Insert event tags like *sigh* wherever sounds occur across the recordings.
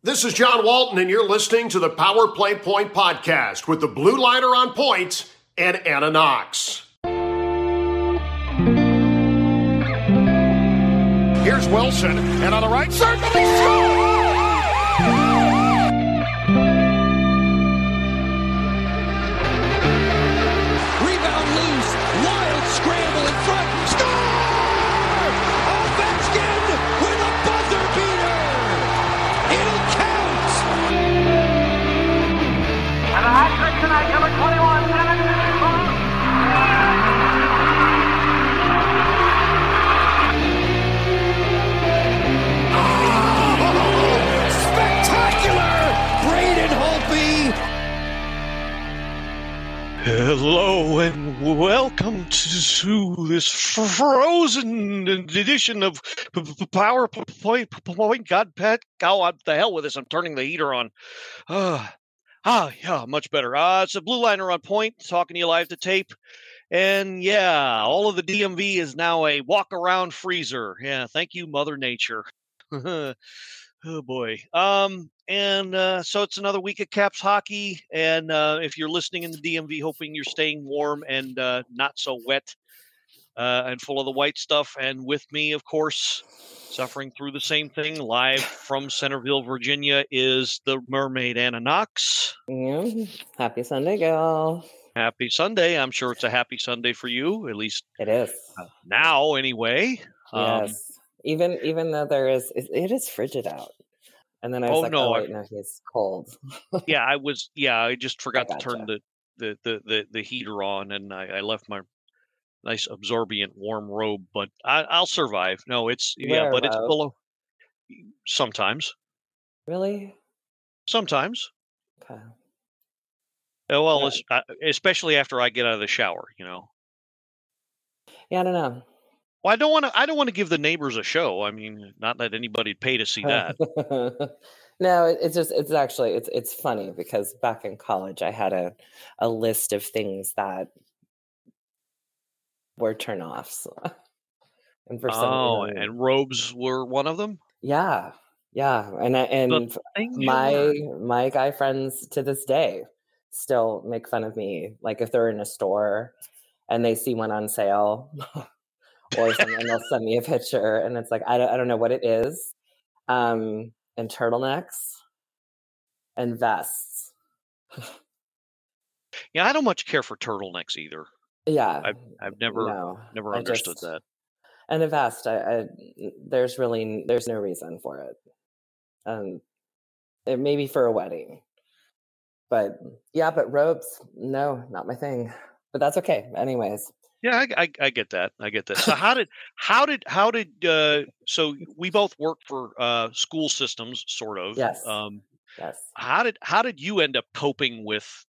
This is John Walton, and you're listening to the Power Play Point podcast with the Blue Liner on points point and Anna Knox. Here's Wilson, and on the right scores! Hello and welcome to this frozen edition of P- P- Power P- Point. P- Point. God, Pat, go on the hell with this. I'm turning the heater on. Ah, ah, yeah, much better. Uh, it's a blue liner on point, talking to you live to tape. And yeah, all of the DMV is now a walk around freezer. Yeah, thank you, Mother Nature. *laughs* oh boy. Um, and uh, so it's another week of Caps hockey. And uh, if you're listening in the DMV, hoping you're staying warm and uh, not so wet uh, and full of the white stuff. And with me, of course, suffering through the same thing, live from Centerville, Virginia, is the mermaid Anna Knox. Yeah. Happy Sunday, girl. Happy Sunday. I'm sure it's a happy Sunday for you, at least It is. now, anyway. Um, yes. Even even though there is, it, is frigid out. And then I was Oh, like, no, oh I- wait, no, he's cold. yeah, I was. Yeah, I just *laughs* forgot to turn the, the the the the heater on, and I, I left my nice absorbent warm robe. But I, I'll survive. No, it's yeah, Wear but it's below. Sometimes, Really? sometimes. Okay. Uh, Well, Yeah. uh, especially after I get out of the shower, you know. Yeah, I don't know. Well, I don't want to. I don't want to give the neighbors a show. I mean, not that anybody'd pay to see that. *laughs* no, it, it's just it's actually it's it's funny because back in college I had a a list of things that were turnoffs. *laughs* and for some oh, reason, and robes were one of them. yeah, yeah, and and my my guy friends to this day still make fun of me like if they're in a store and they see one on sale *laughs* or something they'll send me a picture and it's like I don't, I don't know what it is um and turtlenecks and vests. Yeah, I don't much care for turtlenecks either. yeah I've I've never no never understood just- that. and a vest I, I there's really there's no reason for it. Um it may be for a wedding. But yeah but robes no not my thing. But that's okay anyways Yeah, I, I, I get that. I get that. So how did how did how did uh, so we both work for uh, school systems, sort of. Yes. Um, yes how did how did you end up coping with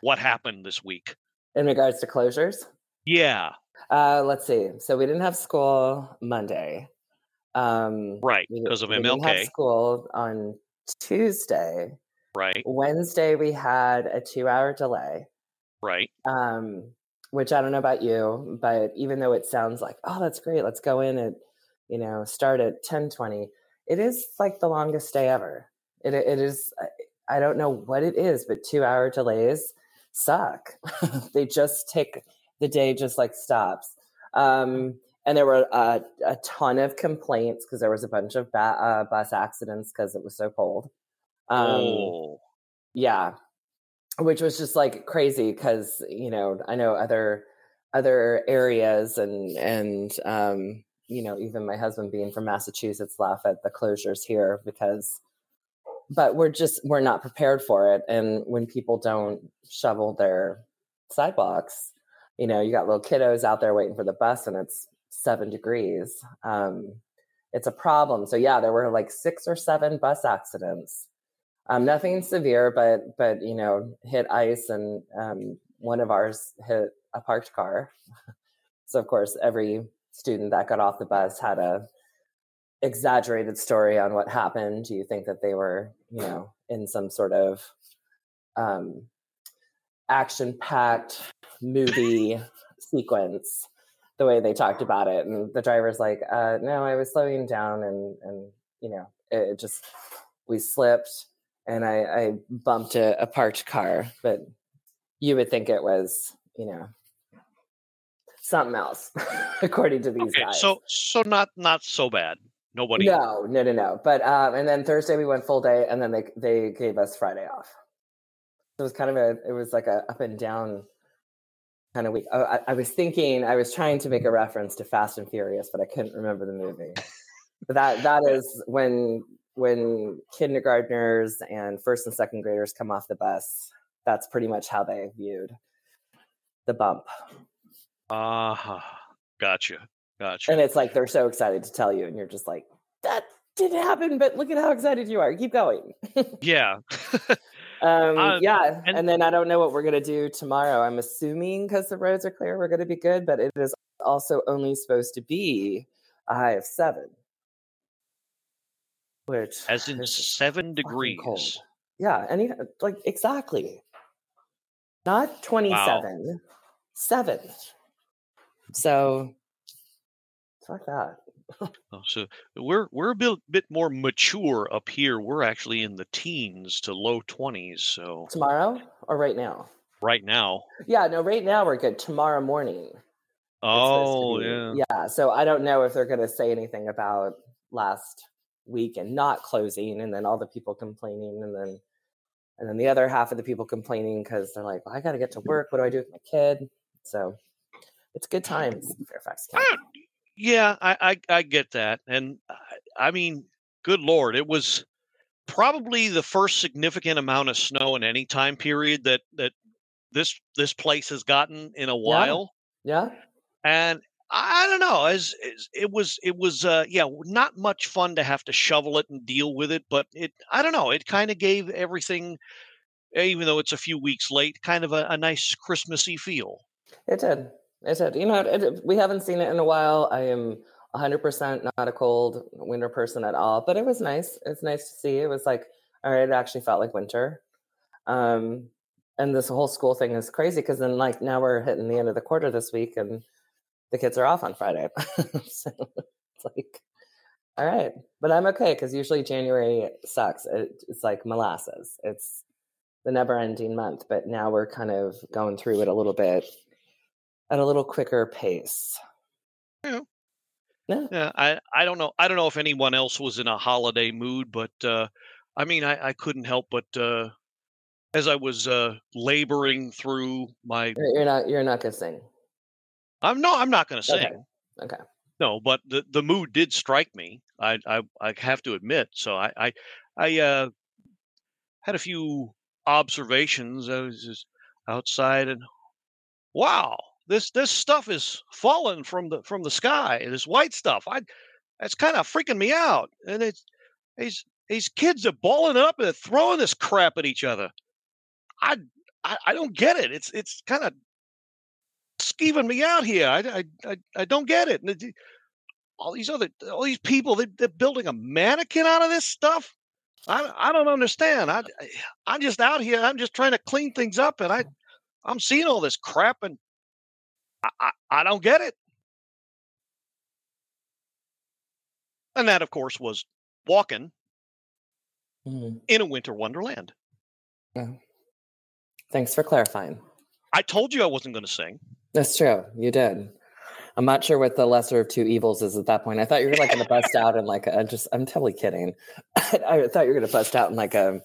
what happened this week? in regards to closures Yeah, uh let's see so we didn't have school monday um right. Because of MLK. we didn't have school on tuesday right? wednesday we had a two hour delay Right. um, which I don't know about you, but even though it sounds like, oh, that's great, let's go in at, you know, start at ten twenty. It is like the longest day ever. It it is. I- I don't know what it is, but two hour delays suck. *laughs* they just take the day just like stops. Um, and there were a, a ton of complaints because there was a bunch of ba- uh, bus accidents because it was so cold. Um, oh, yeah which was just like crazy because you know i know other other areas and and um you know even my husband being from massachusetts laugh at the closures here because but we're just we're not prepared for it. And when people don't shovel their sidewalks you know you got little kiddos out there waiting for the bus and it's seven degrees um it's a problem. So yeah there were like six or seven bus accidents um, nothing severe, but but you know, hit ice, and um, one of ours hit a parked car. so of course, every student that got off the bus had a exaggerated story on what happened. Do you think that they were, you know, in some sort of um, action-packed movie sequence? The way they talked about it, and the driver's like, uh, "No, I was slowing down, and and you know, it, it just." we slipped and I, I bumped a, a parked car, but you would think it was, you know, something else, *laughs* according to these Okay, guys. so so not not so bad. Nobody. no, no, no, no. But um, and then Thursday we went full day, and then they they gave us Friday off. So it was kind of a it was like a up and down kind of week. Oh, I, I was thinking I was trying to make a reference to Fast and Furious, but I couldn't remember the movie. But that that *laughs* is when when kindergartners and first and second graders come off the bus. That's pretty much how they viewed the bump. Uh-huh. Gotcha. Gotcha. And it's like they're so excited to tell you, and you're just like, that didn't happen, but look at how excited you are. Keep going. *laughs* yeah. Um, Uh, yeah, and- and, then I don't know what we're gonna do tomorrow. I'm assuming because the roads are clear, we're gonna be good. But it is also only supposed to be a high of seven, which As in seven degrees. cold. Yeah, and like exactly, not twenty-seven, seven. So fuck that. *laughs* Oh, So we're we're a bit, bit more mature up here. We're actually in the teens to low twenties. So Tomorrow or right now? right now. Yeah, no, right now we're good. Tomorrow morning. it's supposed to Oh be- yeah. Yeah. So I don't know if they're going to say anything about last week and not closing, and then all the people complaining, and then and then the other half of the people complaining because they're like, well, I got to get to mm-hmm. work. What do I do with my kid? So it's good times Fairfax ah, County. Yeah, I, I I get that, and I, I mean, good lord, it was probably the first significant amount of snow in any time period that that this this place has gotten in a while. Yeah. and I don't know. As it was, it was, uh, yeah, not much fun to have to shovel it and deal with it. But it, I don't know. It kind of gave everything, even though it's a few weeks late, kind of a, a nice Christmassy feel. It did. It did. You know, it, it- we haven't seen it in a while. I am 100% not a cold winter person at all, but it was nice. It's nice to see. It was like, all right, it actually felt like winter. Um, and this whole school thing is crazy because then, like, now we're hitting the end of the quarter this week and the kids are off on Friday. *laughs* so it's like, all right. But I'm okay because usually January sucks. It, it's like molasses. It's the never ending month. But now we're kind of going through it a little bit at a little quicker pace. Yeah. Yeah. Yeah, I, I don't know. I don't know if anyone else was in a holiday mood, but uh, I mean, I, I couldn't help but uh, as I was uh, laboring through my, You're you're not you're not gonna sing. I'm no, I'm not going to sing. Okay. Okay. No, but the, the mood did strike me. I, I I have to admit. So I I, I uh, had a few observations. I was just outside and wow, this this stuff is falling from the from the sky. This white stuff. I that's kind of freaking me out. And it's these these kids are balling up and throwing this crap at each other. I I, I don't get it. It's it's kind of skeeving me out here. I, I, I, I don't get it. And all these other, all these people, they, they're building a mannequin out of this stuff. I, I don't understand. I, I'm just out here. I'm just trying to clean things up, and I, I'm seeing all this crap, and I, I, I don't get it. And that, of course, was walking Mhm. in a winter wonderland. Yeah. Thanks for clarifying. I told you I wasn't going to sing. That's true. You did. I'm not sure what the lesser of two evils is at that point. I thought you were like going *laughs* to bust out in like a just. I'm totally kidding. *laughs* I thought you were going to bust out in like a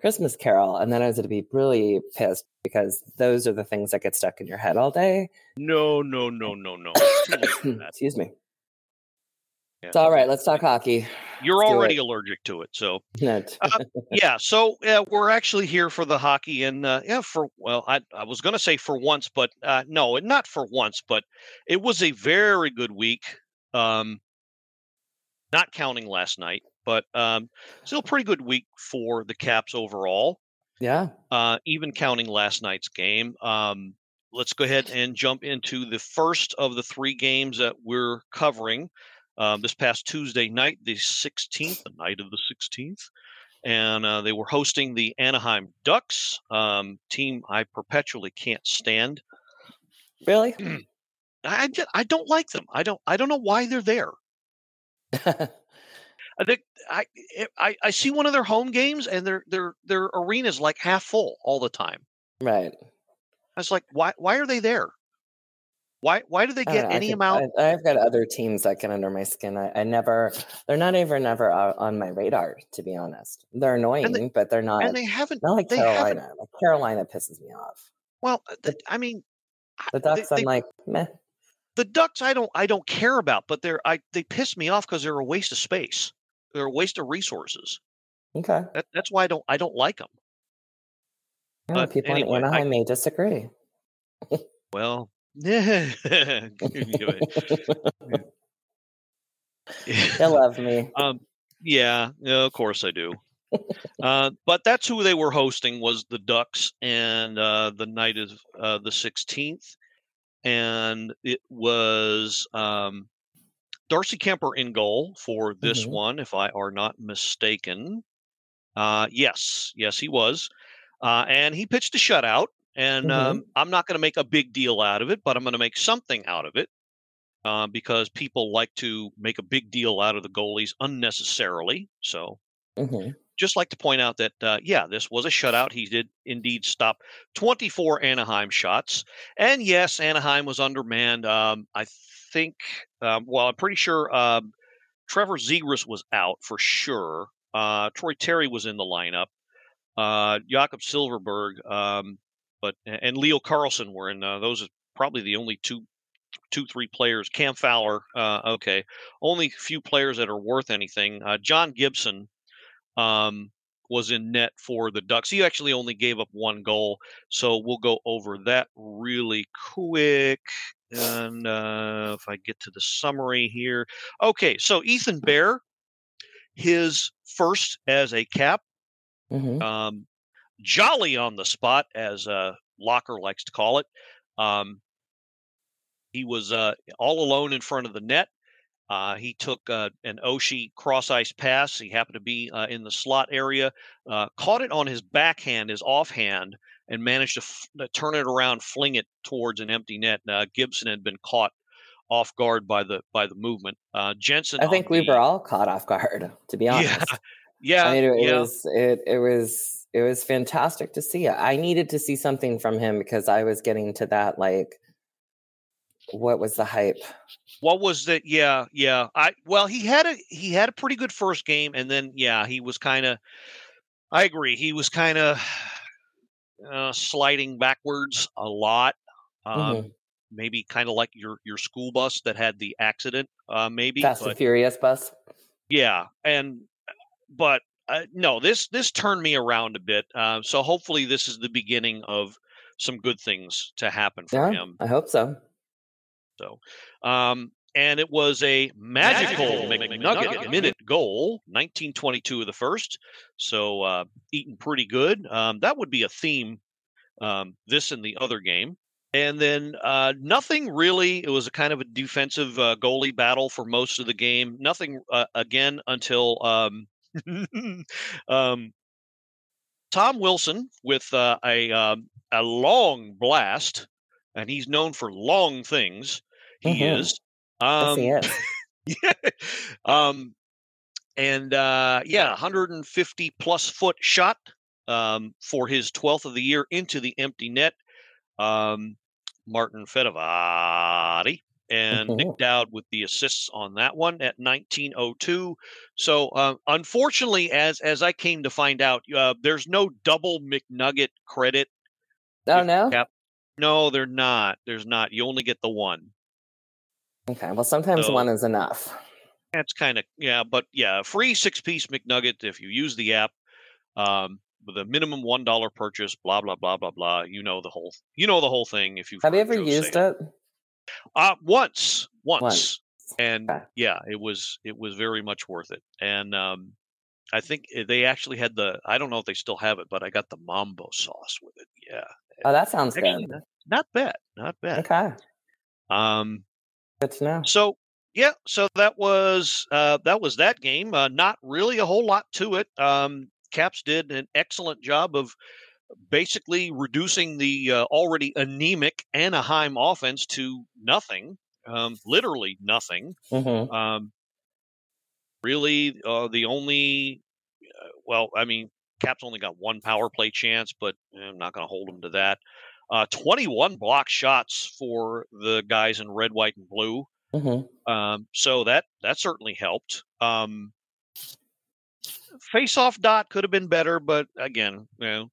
Christmas carol, and then I was going to be really pissed because those are the things that get stuck in your head all day. No, no, no, no, no. It's too late for that. Excuse me. It's all right. Let's talk hockey. You're Let's already allergic to it, so Uh, yeah, so uh, we're actually here for the hockey, and uh, yeah, for well, I I was going to say for once, but uh, no, not for once, but it was a very good week. Um, not counting last night, but um, still a pretty good week for the Caps overall. yeah. Uh, even counting last night's game. Um, let's go ahead and jump into the first of the three games that we're covering. Um, this past Tuesday night, the 16th, the night of the 16th, and uh, they were hosting the Anaheim Ducks, um, team I perpetually can't stand. Really? *clears throat* I, I don't like them. I don't I don't know why they're there. *laughs* I think I, I I see one of their home games and their their their arena's like half full all the time. Right. I was like, why why are they there? Why why do they get know, any think amount? I, I've got other teams that get under my skin. I, I never, they're not even never uh, on my radar, to be honest. They're annoying, but they're not. and they haven't. not like they Carolina. Like Carolina pisses me off. Well, the, I mean, The Ducks, they- I'm like, meh. the Ducks. I don't I don't care about, but they're I they piss me off because they're a waste of space. They're a waste of resources. Okay. That, that's why I don't I don't like them. But people anyway, in I- may disagree. *laughs* Well, *laughs* yeah, they *laughs* love me. Um, yeah, yeah, of course I do. uh, but that's who they were hosting was the Ducks, and uh, the night of uh, the sixteenth, and it was um, Darcy Kuemper in goal for this Mhm. one, if I are not mistaken. Uh, yes, yes, he was, uh, and he pitched a shutout. And Mhm. um, I'm not going to make a big deal out of it, but I'm going to make something out of it uh, because people like to make a big deal out of the goalies unnecessarily. So hmm just like to point out that uh, yeah, this was a shutout. He did indeed stop 24 Anaheim shots, and yes, Anaheim was undermanned. Um, I think. Um, well, I'm pretty sure um, Trevor Zegras was out for sure. Uh, Troy Terry was in the lineup. Uh, Jakob Silfverberg, um, but and Leo Carlsson were in. Uh, those are probably the only two, two, three players. Cam Fowler, uh, okay, only few players that are worth anything. Uh, John Gibson um, was in net for the Ducks. He actually only gave up one goal, so we'll go over that really quick. And uh, if I get to the summary here, okay. So Ethan Bear, his first as a cap, hmm um, jolly on the spot, as uh, Locker likes to call it. Um, he was uh, all alone in front of the net. Uh, he took uh, an Oshie cross ice pass. He happened to be uh, in the slot area, uh, caught it on his backhand, his offhand, and managed to f- turn it around, fling it towards an empty net. Uh, Gibson had been caught off guard by the by the movement. Uh, Jensen, I think we the- were all caught off guard, to be honest. Yeah, *laughs* yeah, I mean, it, yeah. was it, it was it was fantastic to see. It. I needed to see something from him because I was getting to that like, what was the hype? What was that? Yeah, yeah. I well, he had a he had a pretty good first game, and then yeah, he was kind of. I agree. He was kind of uh, sliding backwards a lot. Um, Mhm. Maybe kind of like your your school bus that had the accident. Uh, maybe, Fast and Furious bus. yeah, and but uh, no, this this turned me around a bit. Uh, so hopefully, this is the beginning of some good things to happen for Yeah, him. I hope so. So, um, and it was a magical Magical McNugget McNugget. minute goal, 1922 of the first. So, uh, eating pretty good. Um, that would be a theme. Um, this and the other game. And then uh, nothing really. It was a kind of a defensive uh, goalie battle for most of the game. Nothing uh, again until um, *laughs* um, Tom Wilson with uh, a um, a long blast, and he's known for long things. He Mhm. is. Yes, Um, he is. *laughs* yeah. Um, and uh, yeah, 150 plus foot shot um, for his 12th of the year into the empty net. Um, Martin Fehérváry and Nick Mhm. Dowd with the assists on that one at 1902. So uh, unfortunately, as as I came to find out, uh, there's no double McNugget credit. Oh no. Cap- no, they're not. There's not. You only get the one. Okay. Well, sometimes So- one is enough. That's kind of yeah, but yeah, free six piece McNugget if you use the app. Um, with a minimum one dollar purchase, blah blah blah blah blah. You know the whole you know the whole thing. If you've you ever used it? Uh, once, once, Once. and Okay. yeah, it was it was very much worth it. And um, I think they actually had the I don't know if they still have it, but I got the mambo sauce with it. Yeah, Oh, that sounds actually, good. not, not bad, not bad. Okay. Um, Good to know. so yeah, so that was uh, that was that game. Uh, not really a whole lot to it. Um, Caps did an excellent job of basically reducing the uh, already anemic Anaheim offense to nothing, um, literally nothing. hmm Um, really uh, the only. Uh, well, I mean, Caps only got one power play chance, but eh, I'm not going to hold them to that. Uh, 21 block shots for the guys in red, white, and blue. Mm-hmm. Um, so that that certainly helped. Um, face off dot could have been better, but again, you know,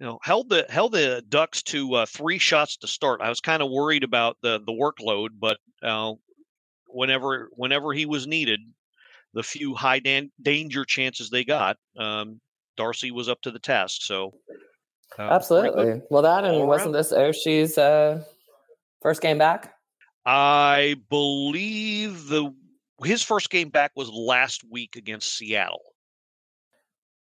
you know, held the held the Ducks to uh, three shots to start. I was kind of worried about the the workload, but uh, whenever whenever he was needed, the few high dan- danger chances they got, um, Darcy was up to the task. So uh, Absolutely. Well, that and wasn't this Oshie's uh, first game back? I believe the his first game back was last week against Seattle.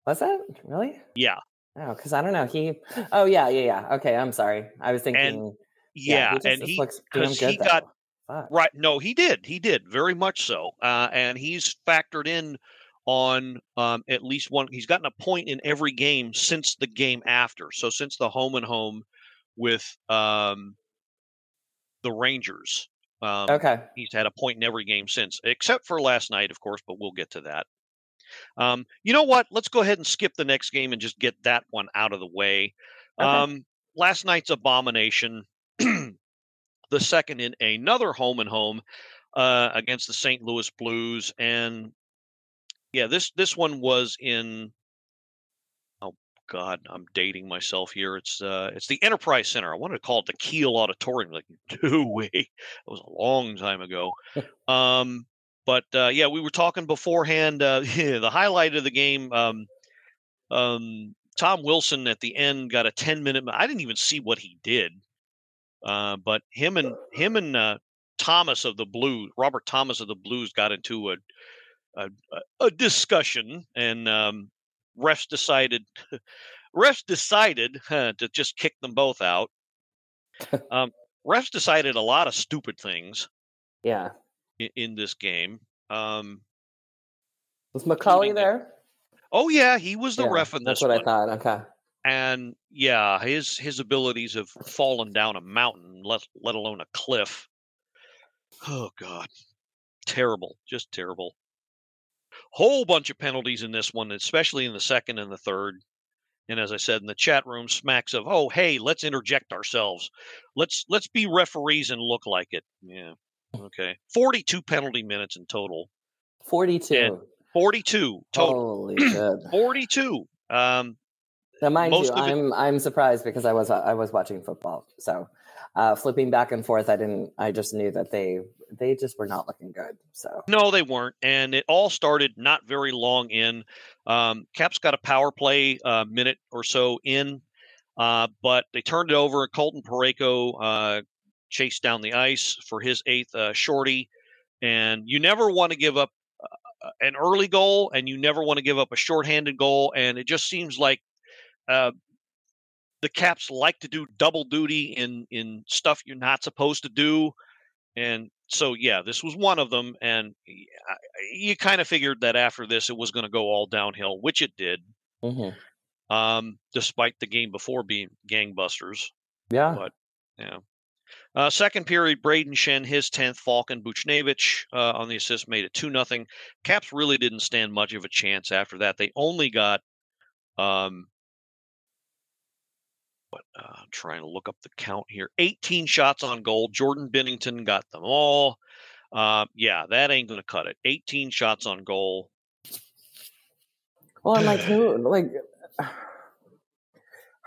Was that really? Yeah, Oh, because I don't know. He. Oh yeah, yeah, yeah. Okay, I'm sorry. I was thinking. yeah, he just, and he looks damn good. he though. got Fuck. right. No, he did. He did very much so, uh, and he's factored in on um, at least one. He's gotten a point in every game since the game after. So since the home and home with um, the Rangers. Um, Okay. he's had a point in every game since, except for last night, of course, but we'll get to that. Um, you know what? Let's go ahead and skip the next game and just get that one out of the way. Okay. Um, last night's abomination, *clears throat* the second in another home and home uh, against the St. Louis Blues, and yeah, this this one was in. Oh God, I'm dating myself here. It's uh, it's the Enterprise Center. I wanted to call it the Kiel Auditorium. Like, *laughs* no way, that was a long time ago. *laughs* um, but uh, yeah, we were talking beforehand. Uh, *laughs* the highlight of the game, um, um, Tom Wilson at the end got a 10 minute. I didn't even see what he did, uh, but him and him and uh, Thomas of the Blues, Robert Thomas of the Blues, got into a a, a- discussion, and um, refs decided *laughs* refs decided uh, to just kick them both out. *laughs* Um, refs decided a lot of stupid things Yeah. In, in this game. Um, Was the- there? oh yeah, he was the Yeah, ref in this That's what one, I thought. Okay. and yeah, his his abilities have fallen down a mountain, let let alone a cliff. Oh God, terrible, just terrible. Whole bunch of penalties in this one, especially in the second and the third. And as I said in the chat room, smacks of oh hey, let's interject ourselves, let's let's be referees and look like it. Yeah, okay. Forty two penalty minutes in total. Forty-two. Forty two total. Holy *clears throat* shit! 42. Um, Now, mind you, I'm I'm surprised because I was I was watching football, so uh, flipping back and forth, I didn't. I just knew that they they just were not looking good. So no, they weren't. And it all started not very long in. Um, Caps got a power play uh, minute or so in, uh, but they turned it over. Colton Parayko uh, chased down the ice for his eighth uh, shorty. And you never want to give up uh, an early goal, and you never want to give up a shorthanded goal. And it just seems like uh, the Caps like to do double duty in in stuff you're not supposed to do. And so, yeah, this was one of them. And you kind of figured that after this, it was going to go all downhill, which it did, mhm. um, despite the game before being gangbusters. yeah, But, yeah. Uh, second period, Brayden Schenn, his 10th, Falcon Buchnevich uh, on the assist made it 2 nothing. Caps really didn't stand much of a chance after that. They only got, um, what, uh, I'm trying to look up the count here 18 shots on goal. Jordan Binnington got them all. Uh, yeah, that ain't going to cut it. 18 shots on goal. well, I'm like, who *sighs* like?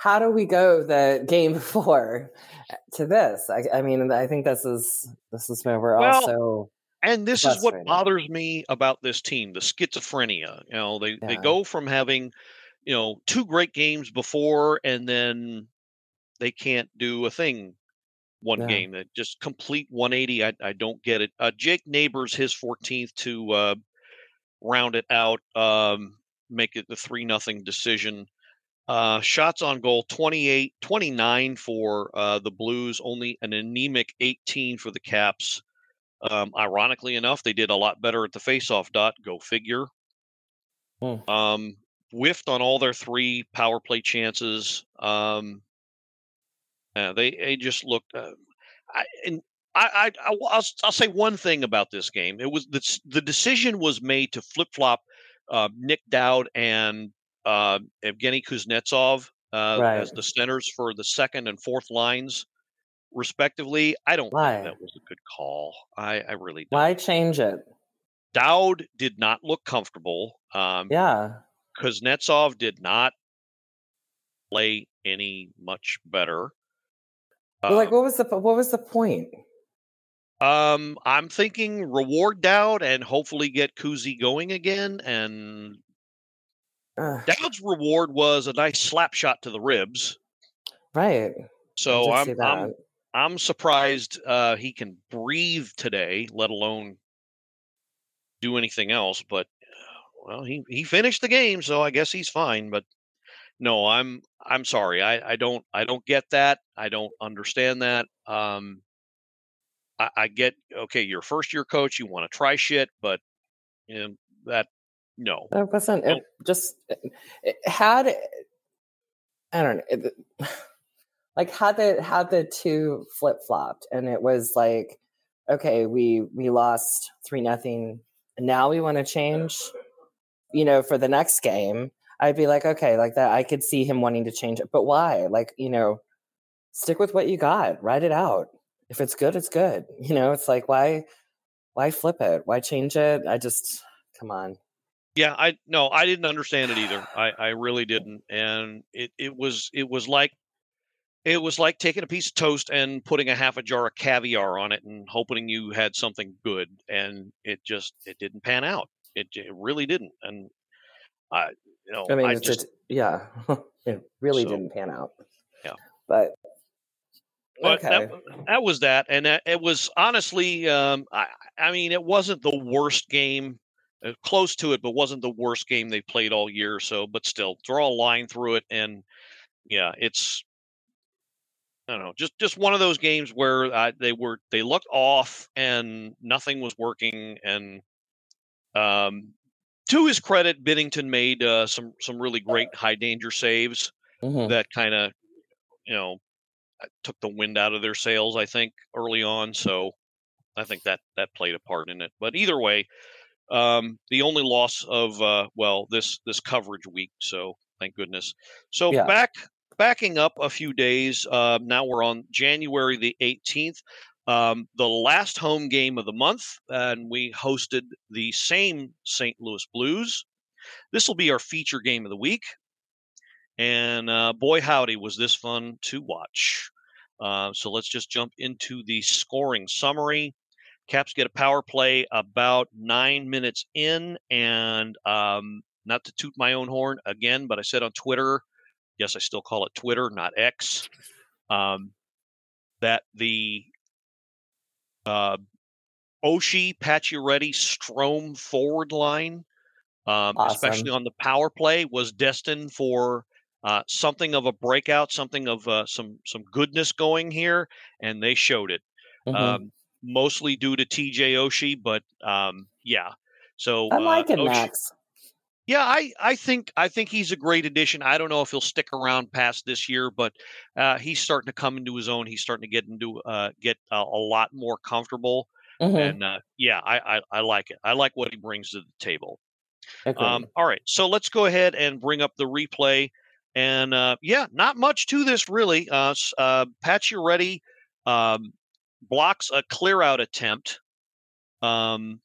How do we go the game *laughs* before to this? I, I mean, I think this is this is where we're Well, also And this is what bothers me about this team, the schizophrenia. You know, they, they go from having, you know, two great games before and then they can't do a thing one Yeah. game. That just complete 180. I, I don't get it. Uh, Jake Neighbors, his 14th to uh, round it out, um, make it the 3 nothing decision. Uh, shots on goal 28, 29 for uh, the Blues, only an anemic 18 for the Caps. Um, ironically enough, they did a lot better at the faceoff dot. Go figure. Hmm. Um, whiffed on all their three power play chances. Um, uh, they they just looked. Uh, I, and I, I, I will I'll say one thing about this game. It was the the decision was made to flip flop uh, Nick Dowd and uh, Evgeny Kuznetsov uh, Right. as the centers for the second and fourth lines, respectively. I don't Why? think that was a good call. I, I really don't. Why change it? Dowd did not look comfortable. Um, Yeah. Kuznetsov did not play any much better. Well, like, Um, what was the what was the point? Um, I'm thinking reward Dowd and hopefully get Kuzi going again. And Ugh, Dowd's reward was a nice slap shot to the ribs. right. So I did see I'm I'm. I'm surprised uh, he can breathe today, let alone do anything else. But well, he he finished the game, so I guess he's fine. But no, I'm I'm sorry. I I don't I don't get that. I don't understand that. Um, I, I get okay. You're first year coach. You want to try shit, but you know, that no. It wasn't. It just it, had. I don't know. It, *sighs* like had the had the two flip flopped, and it was like, okay, we we lost three nothing, and now we want to change. You know, for the next game, I'd be like, okay, like that. I could see him wanting to change it, but why? Like, you know, stick with what you got. Write it out. If it's good, it's good. You know, it's like why why flip it? Why change it? I just come on. Yeah, I no, I didn't understand it either. I I really didn't, and it it was it was like it was like taking a piece of toast and putting a half a jar of caviar on it and hoping you had something good, and it just it didn't pan out. It, it really didn't, and I you know I mean, I it's just yeah, *laughs* it really So, didn't pan out. yeah. but but okay, that, that was that, and that, it was honestly, um, I, I mean, it wasn't the worst game, close to it, but wasn't the worst game they played all year. So, but still, draw a line through it, and yeah, it's, I don't know, just just one of those games where uh, they were they looked off and nothing was working, and um, to his credit, Binnington made uh, some some really great high danger saves Mhm. that kind of you know uh, took the wind out of their sails i think early on so i think that that played a part in it but either way um the only loss of uh well this this coverage week so thank goodness so Yeah. back backing up a few days uh now we're on january the 18th um the last home game of the month and we hosted the same st louis blues this will be our feature game of the week and uh, boy, howdy, was this fun to watch. Uh, so let's just jump into the scoring summary. Caps get a power play about nine minutes in, and um, not to toot my own horn again, but I said on Twitter, yes, I still call it Twitter, not X, um, that the uh, Oshie, Pacioretty, Strome forward line, um, especially on the power play, was destined for uh, something of a breakout, something of uh, some some goodness going here, and they showed it. Mhm. Um, mostly due to TJ Oshie, but um, yeah. So I like uh, Max. yeah, I, I think I think he's a great addition. I don't know if he'll stick around past this year, but uh, he's starting to come into his own. He's starting to get into uh, get a, a lot more comfortable, Mhm. and uh, yeah, I, I I like it. I like what he brings to the table. Um, all right, so let's go ahead and bring up the replay. And uh, yeah, not much to this really. Uh, uh, Pacioretty um, blocks a clear out attempt um,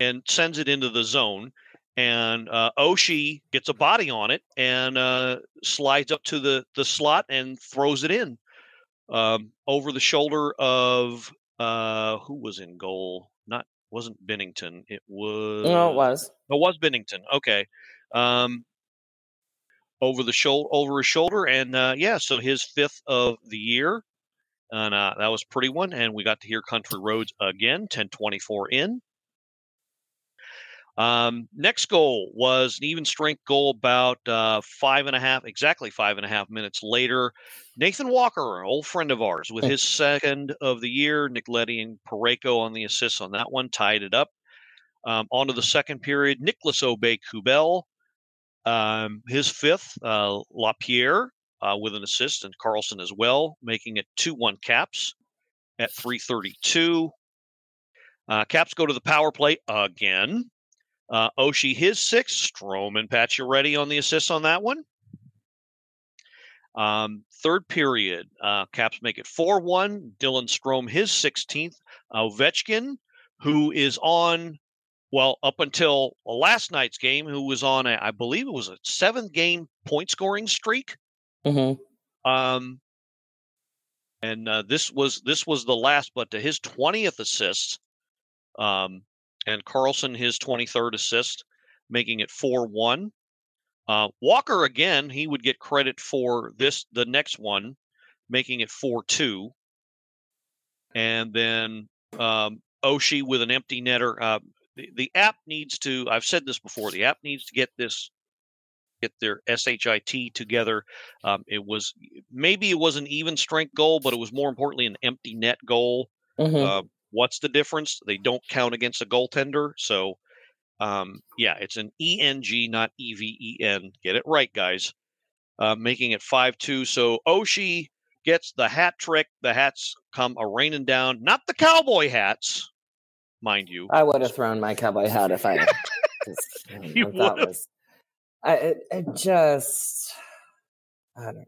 and sends it into the zone. And uh, Oshie gets a body on it and uh, slides up to the, the slot and throws it in um, over the shoulder of uh, who was in goal? Not wasn't Binnington. It was no, it was. it was Binnington. Okay. Um, over the shoulder, over his shoulder, and uh, yeah, so his fifth of the year, and uh, that was a pretty one. And we got to hear Country Roads again, ten twenty four in. Um, next goal was an even strength goal about uh, five and a half, exactly five and a half minutes later. Nathan Walker, an old friend of ours, with his second of the year. Nick Leddy and Parayko on the assists on that one, tied it up. Um, on to the second period, Nicolas Aube-Kubel, um, his fifth, uh, LaPierre uh, with an assist, and Carlson as well, making it 2 1 caps. at 332. Uh, Caps go to the power play again. Uh, Oshie his six. Strome and Pacioretty on the assist on that one. Um, third period, uh, Caps make it 4 1. Dylan Strome his 16th. Ovechkin, who is on, well, up until last night's game, who was on, a, I believe it was a seventh game point scoring streak. Mm-hmm. Um, and uh, this was this was the last, but to his 20th assist, um, and Carlson his 23rd assist, making it 4 1. Uh, Walker again, he would get credit for this, the next one, making it 4 2. And then um, Oshie with an empty netter. Uh, the, the app needs to, I've said this before, the app needs to get this, get their SHIT together. Um, it was, maybe it was an even strength goal, but it was more importantly an empty net goal. Mm-hmm. Uh, what's the difference? They don't count against a goaltender. So, um, yeah, it's an ENG, not EVEN. Get it right, guys. Uh, making it 5 2. So Oshie gets the hat trick. The hats come a raining down. Not the cowboy hats, mind you. I would have thrown my cowboy hat if I. *laughs* 'cause, You was. I it, it just. I don't know.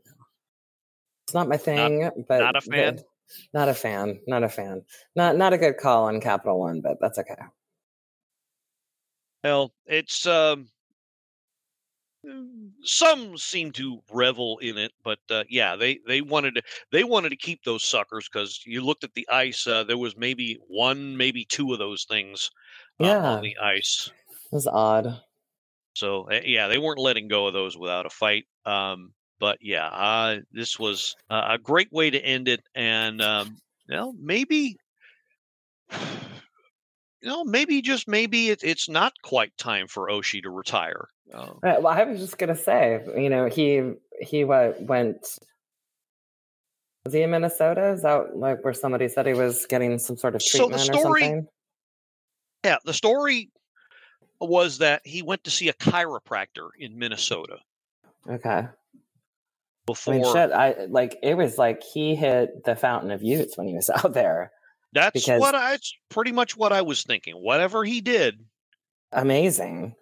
It's not my thing, but not a fan? but- Not a fan. Not a fan. Not not a good call on Capital One, but that's okay. Well, it's um, some seem to revel in it, but uh, yeah, they they wanted to they wanted to keep those suckers because you looked at the ice. Uh, there was maybe one, maybe two of those things uh, Yeah. on the ice. It was odd. So uh, yeah, they weren't letting go of those without a fight. Um, but yeah, uh, this was uh, a great way to end it, and um, well, maybe. You know, maybe just maybe it, it's not quite time for Oshie to retire. Right, well, I was just gonna say, you know, he he wa- went. Was he in Minnesota? Is that like where somebody said he was getting some sort of treatment So the story- or something? Yeah, the story was that he went to see a chiropractor in Minnesota Okay. I before. mean, shit. I like it was like he hit the fountain of youth when he was *laughs* out there. That's because- what I. It's pretty much what I was thinking. Whatever he did, Amazing.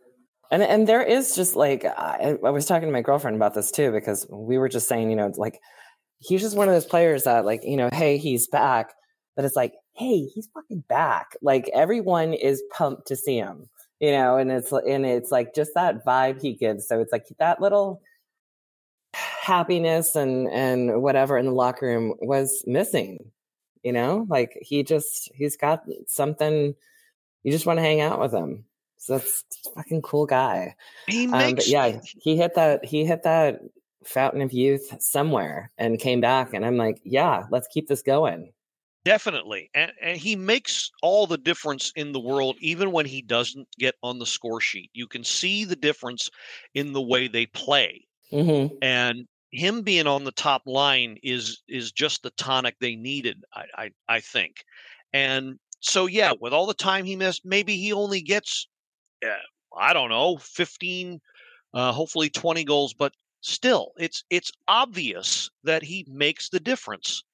And and there is just like I, I was talking to my girlfriend about this too because we were just saying, you know, like he's just one of those players that like, you know, hey, he's back, but it's like, hey, he's fucking back. Like everyone is pumped to see him, you know, and it's and it's like just that vibe he gives. So it's like that little happiness and and whatever in the locker room was missing. You know, like he just he's got something. You just want to hang out with him. So that's a fucking cool guy. he Um, but yeah, he hit that. He hit that fountain of youth somewhere and came back. And I'm like, yeah, let's keep this going. Definitely. And, and he makes all the difference in the world, even when he doesn't get on the score sheet. You can see the difference in the way they play. Mm-hmm. And him being on the top line is is just the tonic they needed, I, I, I think. And so yeah, with all the time he missed, maybe he only gets uh, I don't know, 15 uh, hopefully 20 goals, but still it's it's obvious that he makes the difference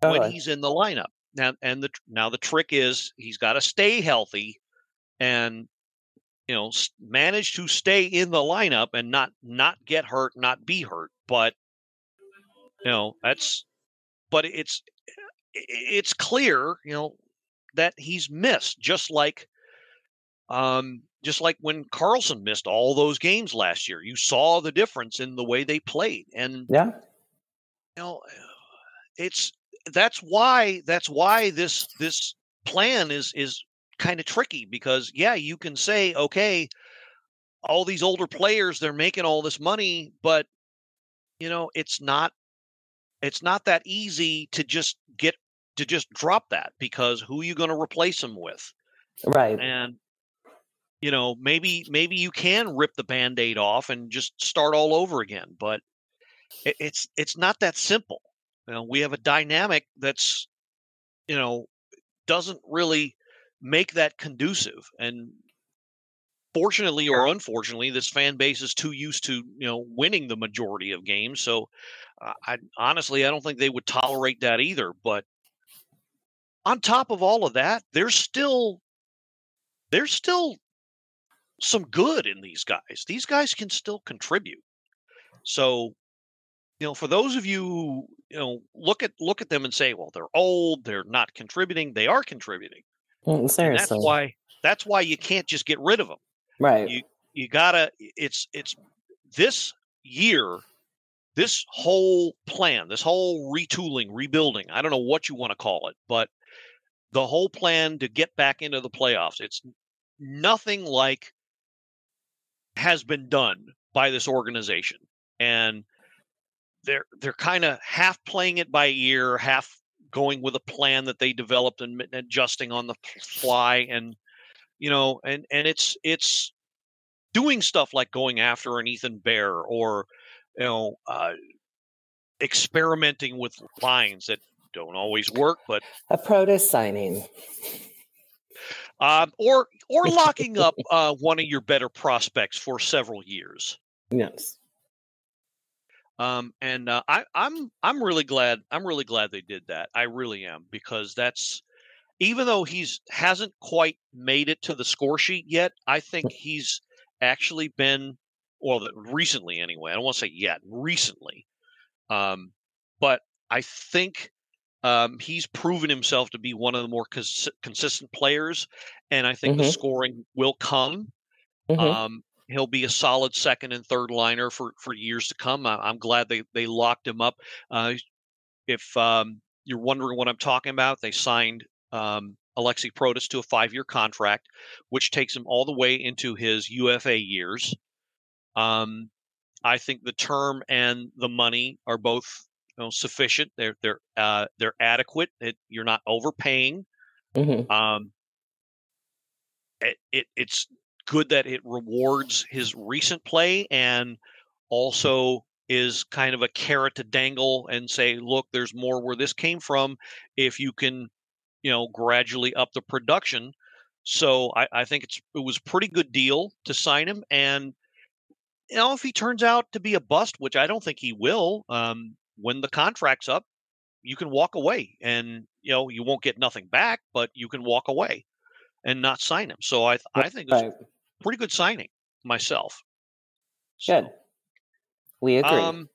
when he's in the lineup. Now and the now the trick is he's got to stay healthy and you know manage to stay in the lineup and not not get hurt, not be hurt. But you know that's but it's it's clear you know that he's missed just like um just like when Carlson missed all those games last year. You saw the difference in the way they played and Yeah. you know it's that's why that's why this this plan is is kind of tricky because yeah you can say okay all these older players they're making all this money but you know it's not it's not that easy to just get to just drop that because who are you going to replace them with Right. and you know maybe maybe you can rip the band-aid off and just start all over again but it, it's it's not that simple you know we have a dynamic that's you know doesn't really make that conducive and fortunately or unfortunately this fan base is too used to you know winning the majority of games so uh, i honestly i don't think they would tolerate that either but on top of all of that, there's still there's still some good in these guys. These guys can still contribute. So, you know, for those of you who, you know, look at look at them and say, well, they're old, they're not contributing. They are contributing. And seriously. that's why that's why you can't just get rid of them. right. You you gotta it's it's this year, this whole plan, this whole retooling, rebuilding, I don't know what you want to call it, but the whole plan to get back into the playoffs, it's nothing like has been done by this organization. And they're they're kind of half playing it by ear, half going with a plan that they developed and adjusting on the fly and you know and and it's it's doing stuff like going after an Ethan Bear or you know uh, experimenting with lines that don't always work, but A Protas signing. um, or or locking up *laughs* uh, one of your better prospects for several years. Yes. Um, and uh, I, I'm I'm really glad I'm really glad they did that. I really am because that's even though he's hasn't quite made it to the score sheet yet. I think he's actually been well the- recently anyway. I don't want to say yet recently, um, but I think um, he's proven himself to be one of the more cons- consistent players, and I think the Mhm. scoring will come. Mhm. Um, he'll be a solid second and third liner for for years to come. I, I'm glad they they locked him up. Uh, if um, you're wondering what I'm talking about, they signed um, Aliaksei Protas to a five year contract, which takes him all the way into his UFA years. Um, I think the term and the money are both you know, sufficient. They're they're uh, they're adequate. It, you're not overpaying. Mhm. Um, it, it it's good that it rewards his recent play and also is kind of a carrot to dangle and say, look, there's more where this came from if you can, you know, gradually up the production. So I, I think it's it was a pretty good deal to sign him. And you know, if he turns out to be a bust, which I don't think he will, um, when the contract's up, you can walk away and you know you won't get nothing back, but you can walk away and not sign him. So I I think it's pretty good signing myself. Good. We agree. Um,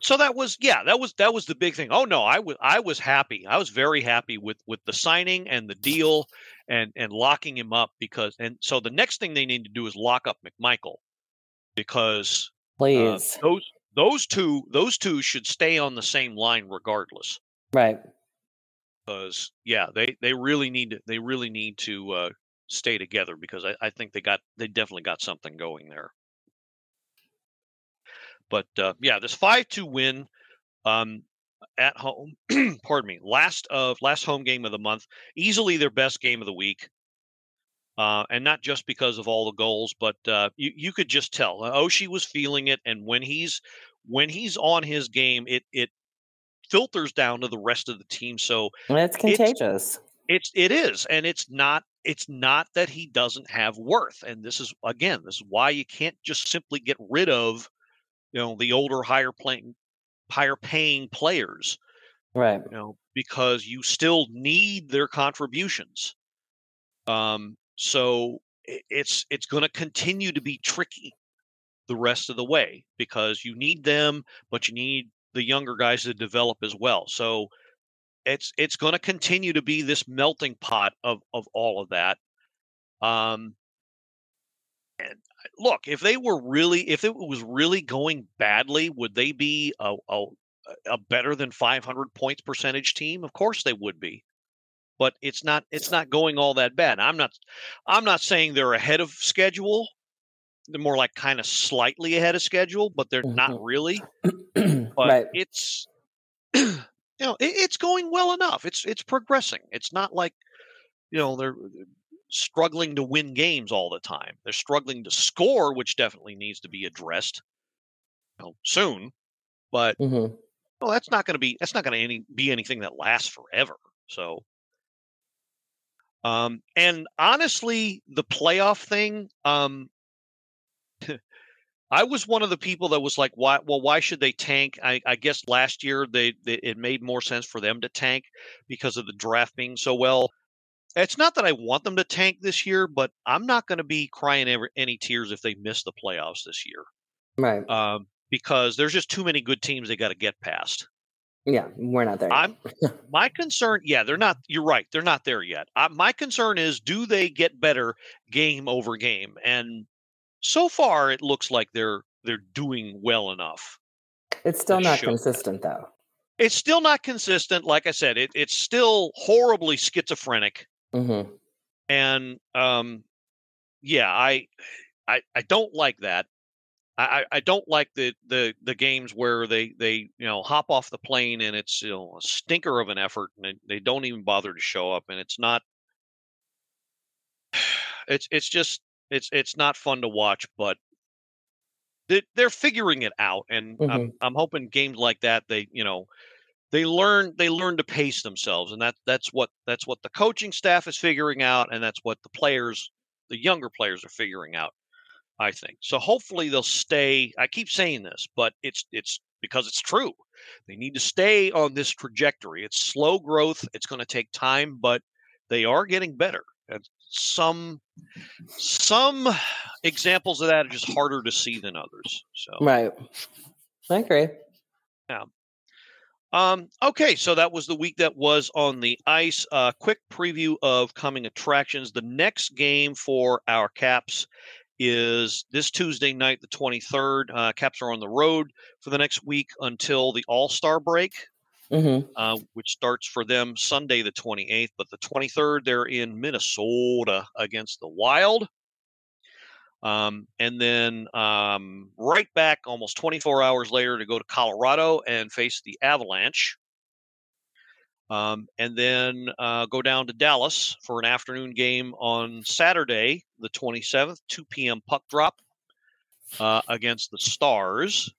so that was yeah, that was that was the big thing. Oh no, I was I was happy. I was very happy with with the signing and the deal and and locking him up because and so the next thing they need to do is lock up McMichael because uh, Please. those those two those two should stay on the same line regardless. right. Because yeah, they they really need to they really need to uh, stay together because I, I think they got they definitely got something going there. But uh, yeah, this five two win um, at home. *clears throat* pardon me. Last of last home game of the month, easily their best game of the week. Uh, and not just because of all the goals, but uh, you you could just tell uh, Oshie was feeling it, and when he's when he's on his game, it it filters down to the rest of the team. So And it's contagious. it's it is, and it's not it's not that he doesn't have worth. And this is again, this is why you can't just simply get rid of you know the older, higher playing, higher paying players. right. You know because you still need their contributions. Um, so it's it's going to continue to be tricky the rest of the way because you need them, but you need the younger guys to develop as well. So it's it's going to continue to be this melting pot of of all of that. Um, and look, if they were really, if it was really going badly, would they be a a, a better than 500 points percentage team? Of course they would be. But it's not it's not going all that bad. I'm not I'm not saying they're ahead of schedule. They're more like kind of slightly ahead of schedule, but they're not Mhm. really *clears throat* but right. it's *clears throat* you know it, it's going well enough. It's it's progressing. It's not like you know they're they're struggling to win games all the time. They're struggling to score which definitely needs to be addressed you know, soon but hmm well that's not going to be that's not going to any, be anything that lasts forever so um and honestly the playoff thing um I was one of the people that was like, why? Well, why should they tank? I, I guess last year they, they it made more sense for them to tank because of the draft being so well. It's not that I want them to tank this year, but I'm not going to be crying ever, any tears if they miss the playoffs this year. Right. Um, because there's just too many good teams they got to get past. Yeah, we're not there. I'm my concern. Yeah, they're not. You're right. They're not there yet. Uh, my concern is, do they get better game over game? And so far, it looks like they're they're doing well enough. it's still not consistent though. It's still not consistent. Like I said, it, it's still horribly schizophrenic. hmm And um, yeah, I, I I don't like that. I, I I don't like the, the the games where they they you know hop off the plane and it's you know a stinker of an effort and they, they don't even bother to show up and it's not *sighs* it's it's just it's it's not fun to watch but they, they're figuring it out and I'm mm-hmm. I'm hoping games like that they you know they learn they learn to pace themselves and that that's what that's what the coaching staff is figuring out and that's what the players the younger players are figuring out i think. So hopefully they'll stay i keep saying this but it's it's because it's true. They need to stay on this trajectory. It's slow growth it's going to take time but they are getting better and some some examples of that are just harder to see than others so Right. I agree. Yeah. Um, okay, so that was the week that was on the ice. Uh, quick preview of coming attractions. The next game for our Caps is this Tuesday night, the 23rd. Uh, Caps are on the road for the next week until the All Star break, hmm uh, which starts for them Sunday, the 28th. But the 23rd, they're in Minnesota against the Wild. Um, and then um, right back almost 24 hours later to go to Colorado and face the Avalanche. Um, and then uh, go down to Dallas for an afternoon game on Saturday, the 27th, 2 p.m. puck drop uh, against the Stars.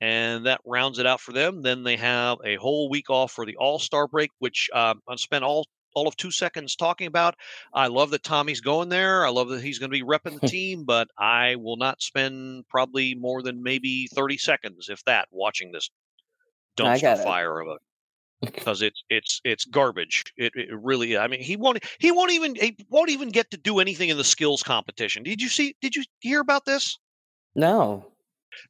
And that rounds it out for them. Then they have a whole week off for the All Star break, which um, I spent all all of two seconds talking about. I love that Tommy's going there. I love that he's going to be repping the *laughs* team, but I will not spend probably more than maybe 30 seconds, if that, watching this dumpster fire of a *laughs* because it's it's it's garbage. It, it really. I mean, he won't he won't even he won't even get to do anything in the skills competition. Did you see? Did you hear about this? No.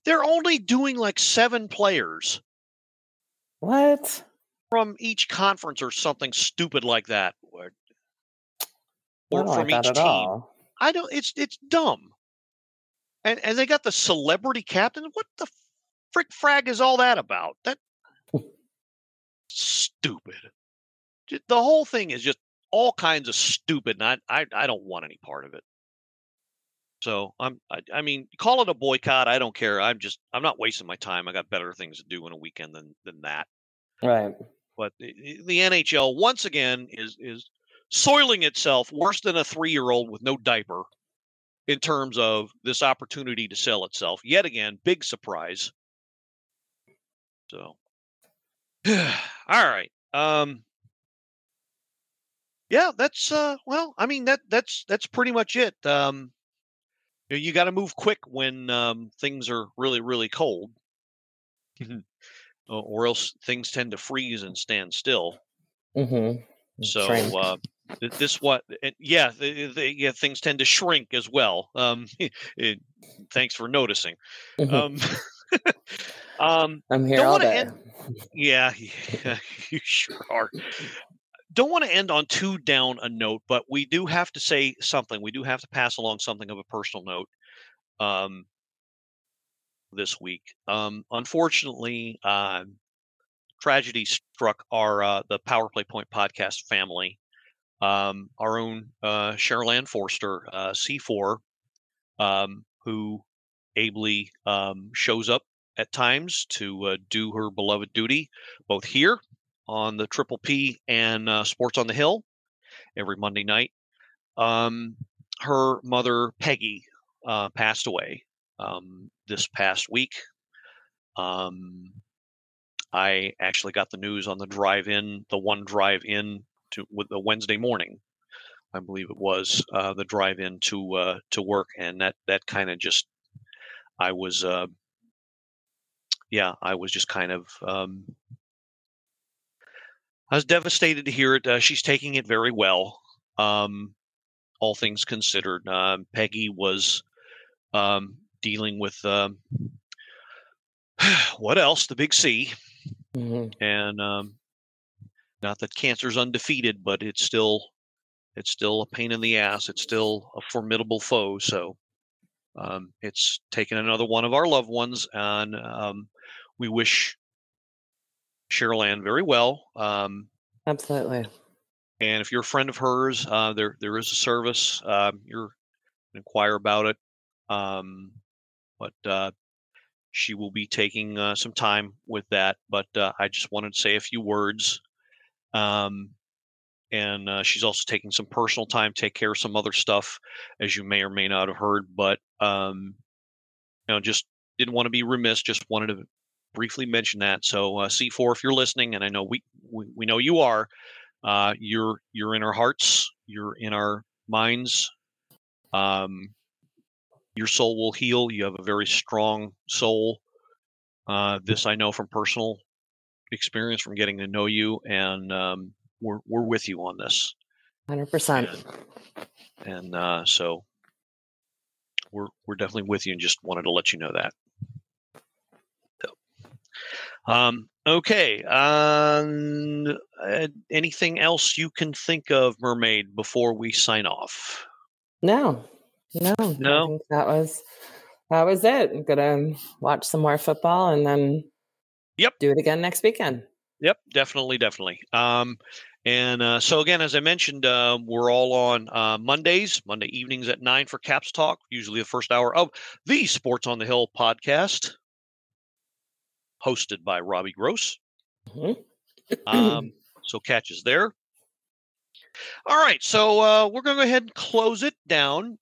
They're only doing like seven players What? from each conference or something stupid like that, or, or like from that each at team. all. I don't. It's it's dumb. And and they got the celebrity captain. What the frick frag is all that about? That stupid. The whole thing is just all kinds of stupid, and I I, I don't want any part of it. So I'm I, I mean, call it a boycott. I don't care. I'm just I'm not wasting my time. I got better things to do in a weekend than than that. Right. But the, the NHL once again is is soiling itself worse than a three year old with no diaper in terms of this opportunity to sell itself. Yet again, big surprise. So, *sighs* all right. Um, yeah, that's uh, well, I mean that that's that's pretty much it. Um, you, you got to move quick when um, things are really really cold, *laughs* or or else things tend to freeze and stand still. hmm So uh, this what? Yeah, the, the, yeah, things tend to shrink as well. Um, *laughs* it, thanks for noticing. Mhm. Um, *laughs* um, I'm here all day. end- yeah, yeah, you sure are. Don't want to end on too down a note, but we do have to say something. We do have to pass along something of a personal note. Um, this week, um, unfortunately, um, tragedy struck our uh, the Power Play Point podcast family. Um, our own uh, Cheryl Anne Forster, uh, C4, um, who ably um, shows up at times to uh, do her beloved duty, both here on the Triple P and uh, Sports on the Hill every Monday night. Um, her mother, Peggy, uh, passed away um, this past week. Um, I actually got the news on the drive in, the one drive in to with the Wednesday morning. I believe it was uh, the drive in to uh, to work, and that that kind of just I was, uh, yeah, I was just kind of, um, I was devastated to hear it. Uh, she's taking it very well, um, all things considered. Um, Peggy was um, dealing with um, *sighs* what else? The big C, Mhm. and um, not that cancer's undefeated, but it's still it's still a pain in the ass. It's still a formidable foe. So um, it's taken another one of our loved ones, and um, we wish Cheryl Anne very well. Um, Absolutely. and if you're a friend of hers, uh, there there is a service. Um, you're inquire about it. Um, but uh, she will be taking uh, some time with that. But uh, I just wanted to say a few words. Um, and uh, she's also taking some personal time, take care of some other stuff, as you may or may not have heard. But um, you know, just didn't want to be remiss. Just wanted to briefly mention that. So uh, C4, if you're listening, and I know we we, we know you are, uh, you're you're in our hearts, you're in our minds. Um, your soul will heal. You have a very strong soul. Uh, this I know from personal experience, from getting to know you, and um, we're we're with you on this. 100%. And uh, so we're we're definitely with you, and just wanted to let you know that. Um, okay. Um, uh, anything else you can think of, Mermaid, before we sign off? No, no, No? that was that was it. I'm gonna watch some more football and then Yep. do it again next weekend. Yep, definitely, definitely. Um, and uh, so again, as I mentioned, uh, we're all on uh, Mondays, Monday evenings at nine for Caps Talk. Usually the first hour of the Sports on the Hill podcast, hosted by Robbie Gross. Mhm. Um, *clears throat* so catch us there. All right, so uh, we're going to go ahead and close it down.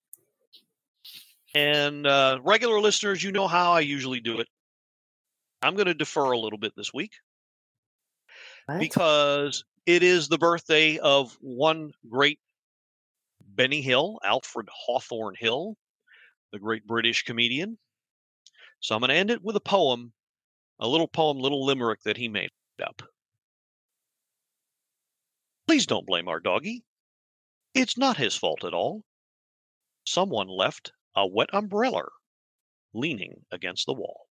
And uh, regular listeners, you know how I usually do it. I'm going to defer a little bit this week What? because it is the birthday of one great Benny Hill, Alfred Hawthorne Hill, the great British comedian. So I'm going to end it with a poem, a little poem, little limerick that he made up. Please don't blame our doggy. It's not his fault at all. Someone left a wet umbrella leaning against the wall.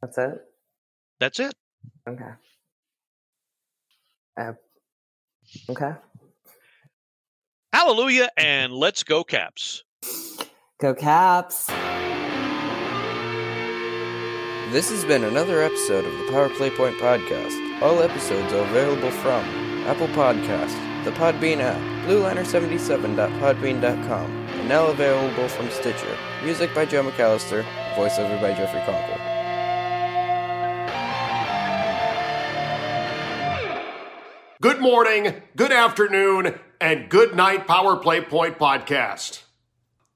That's it. That's it. Okay. Uh, okay. Hallelujah and let's go Caps. Go Caps. This has been another episode of the Power Play Point podcast. All episodes are available from Apple Podcast, the Podbean app, BlueLiner77.podbean.com, and now available from Stitcher. Music by Joe McAllister, voiceover by Jeffrey Conkle. Good morning, good afternoon, and good night, Power Play Point Podcast.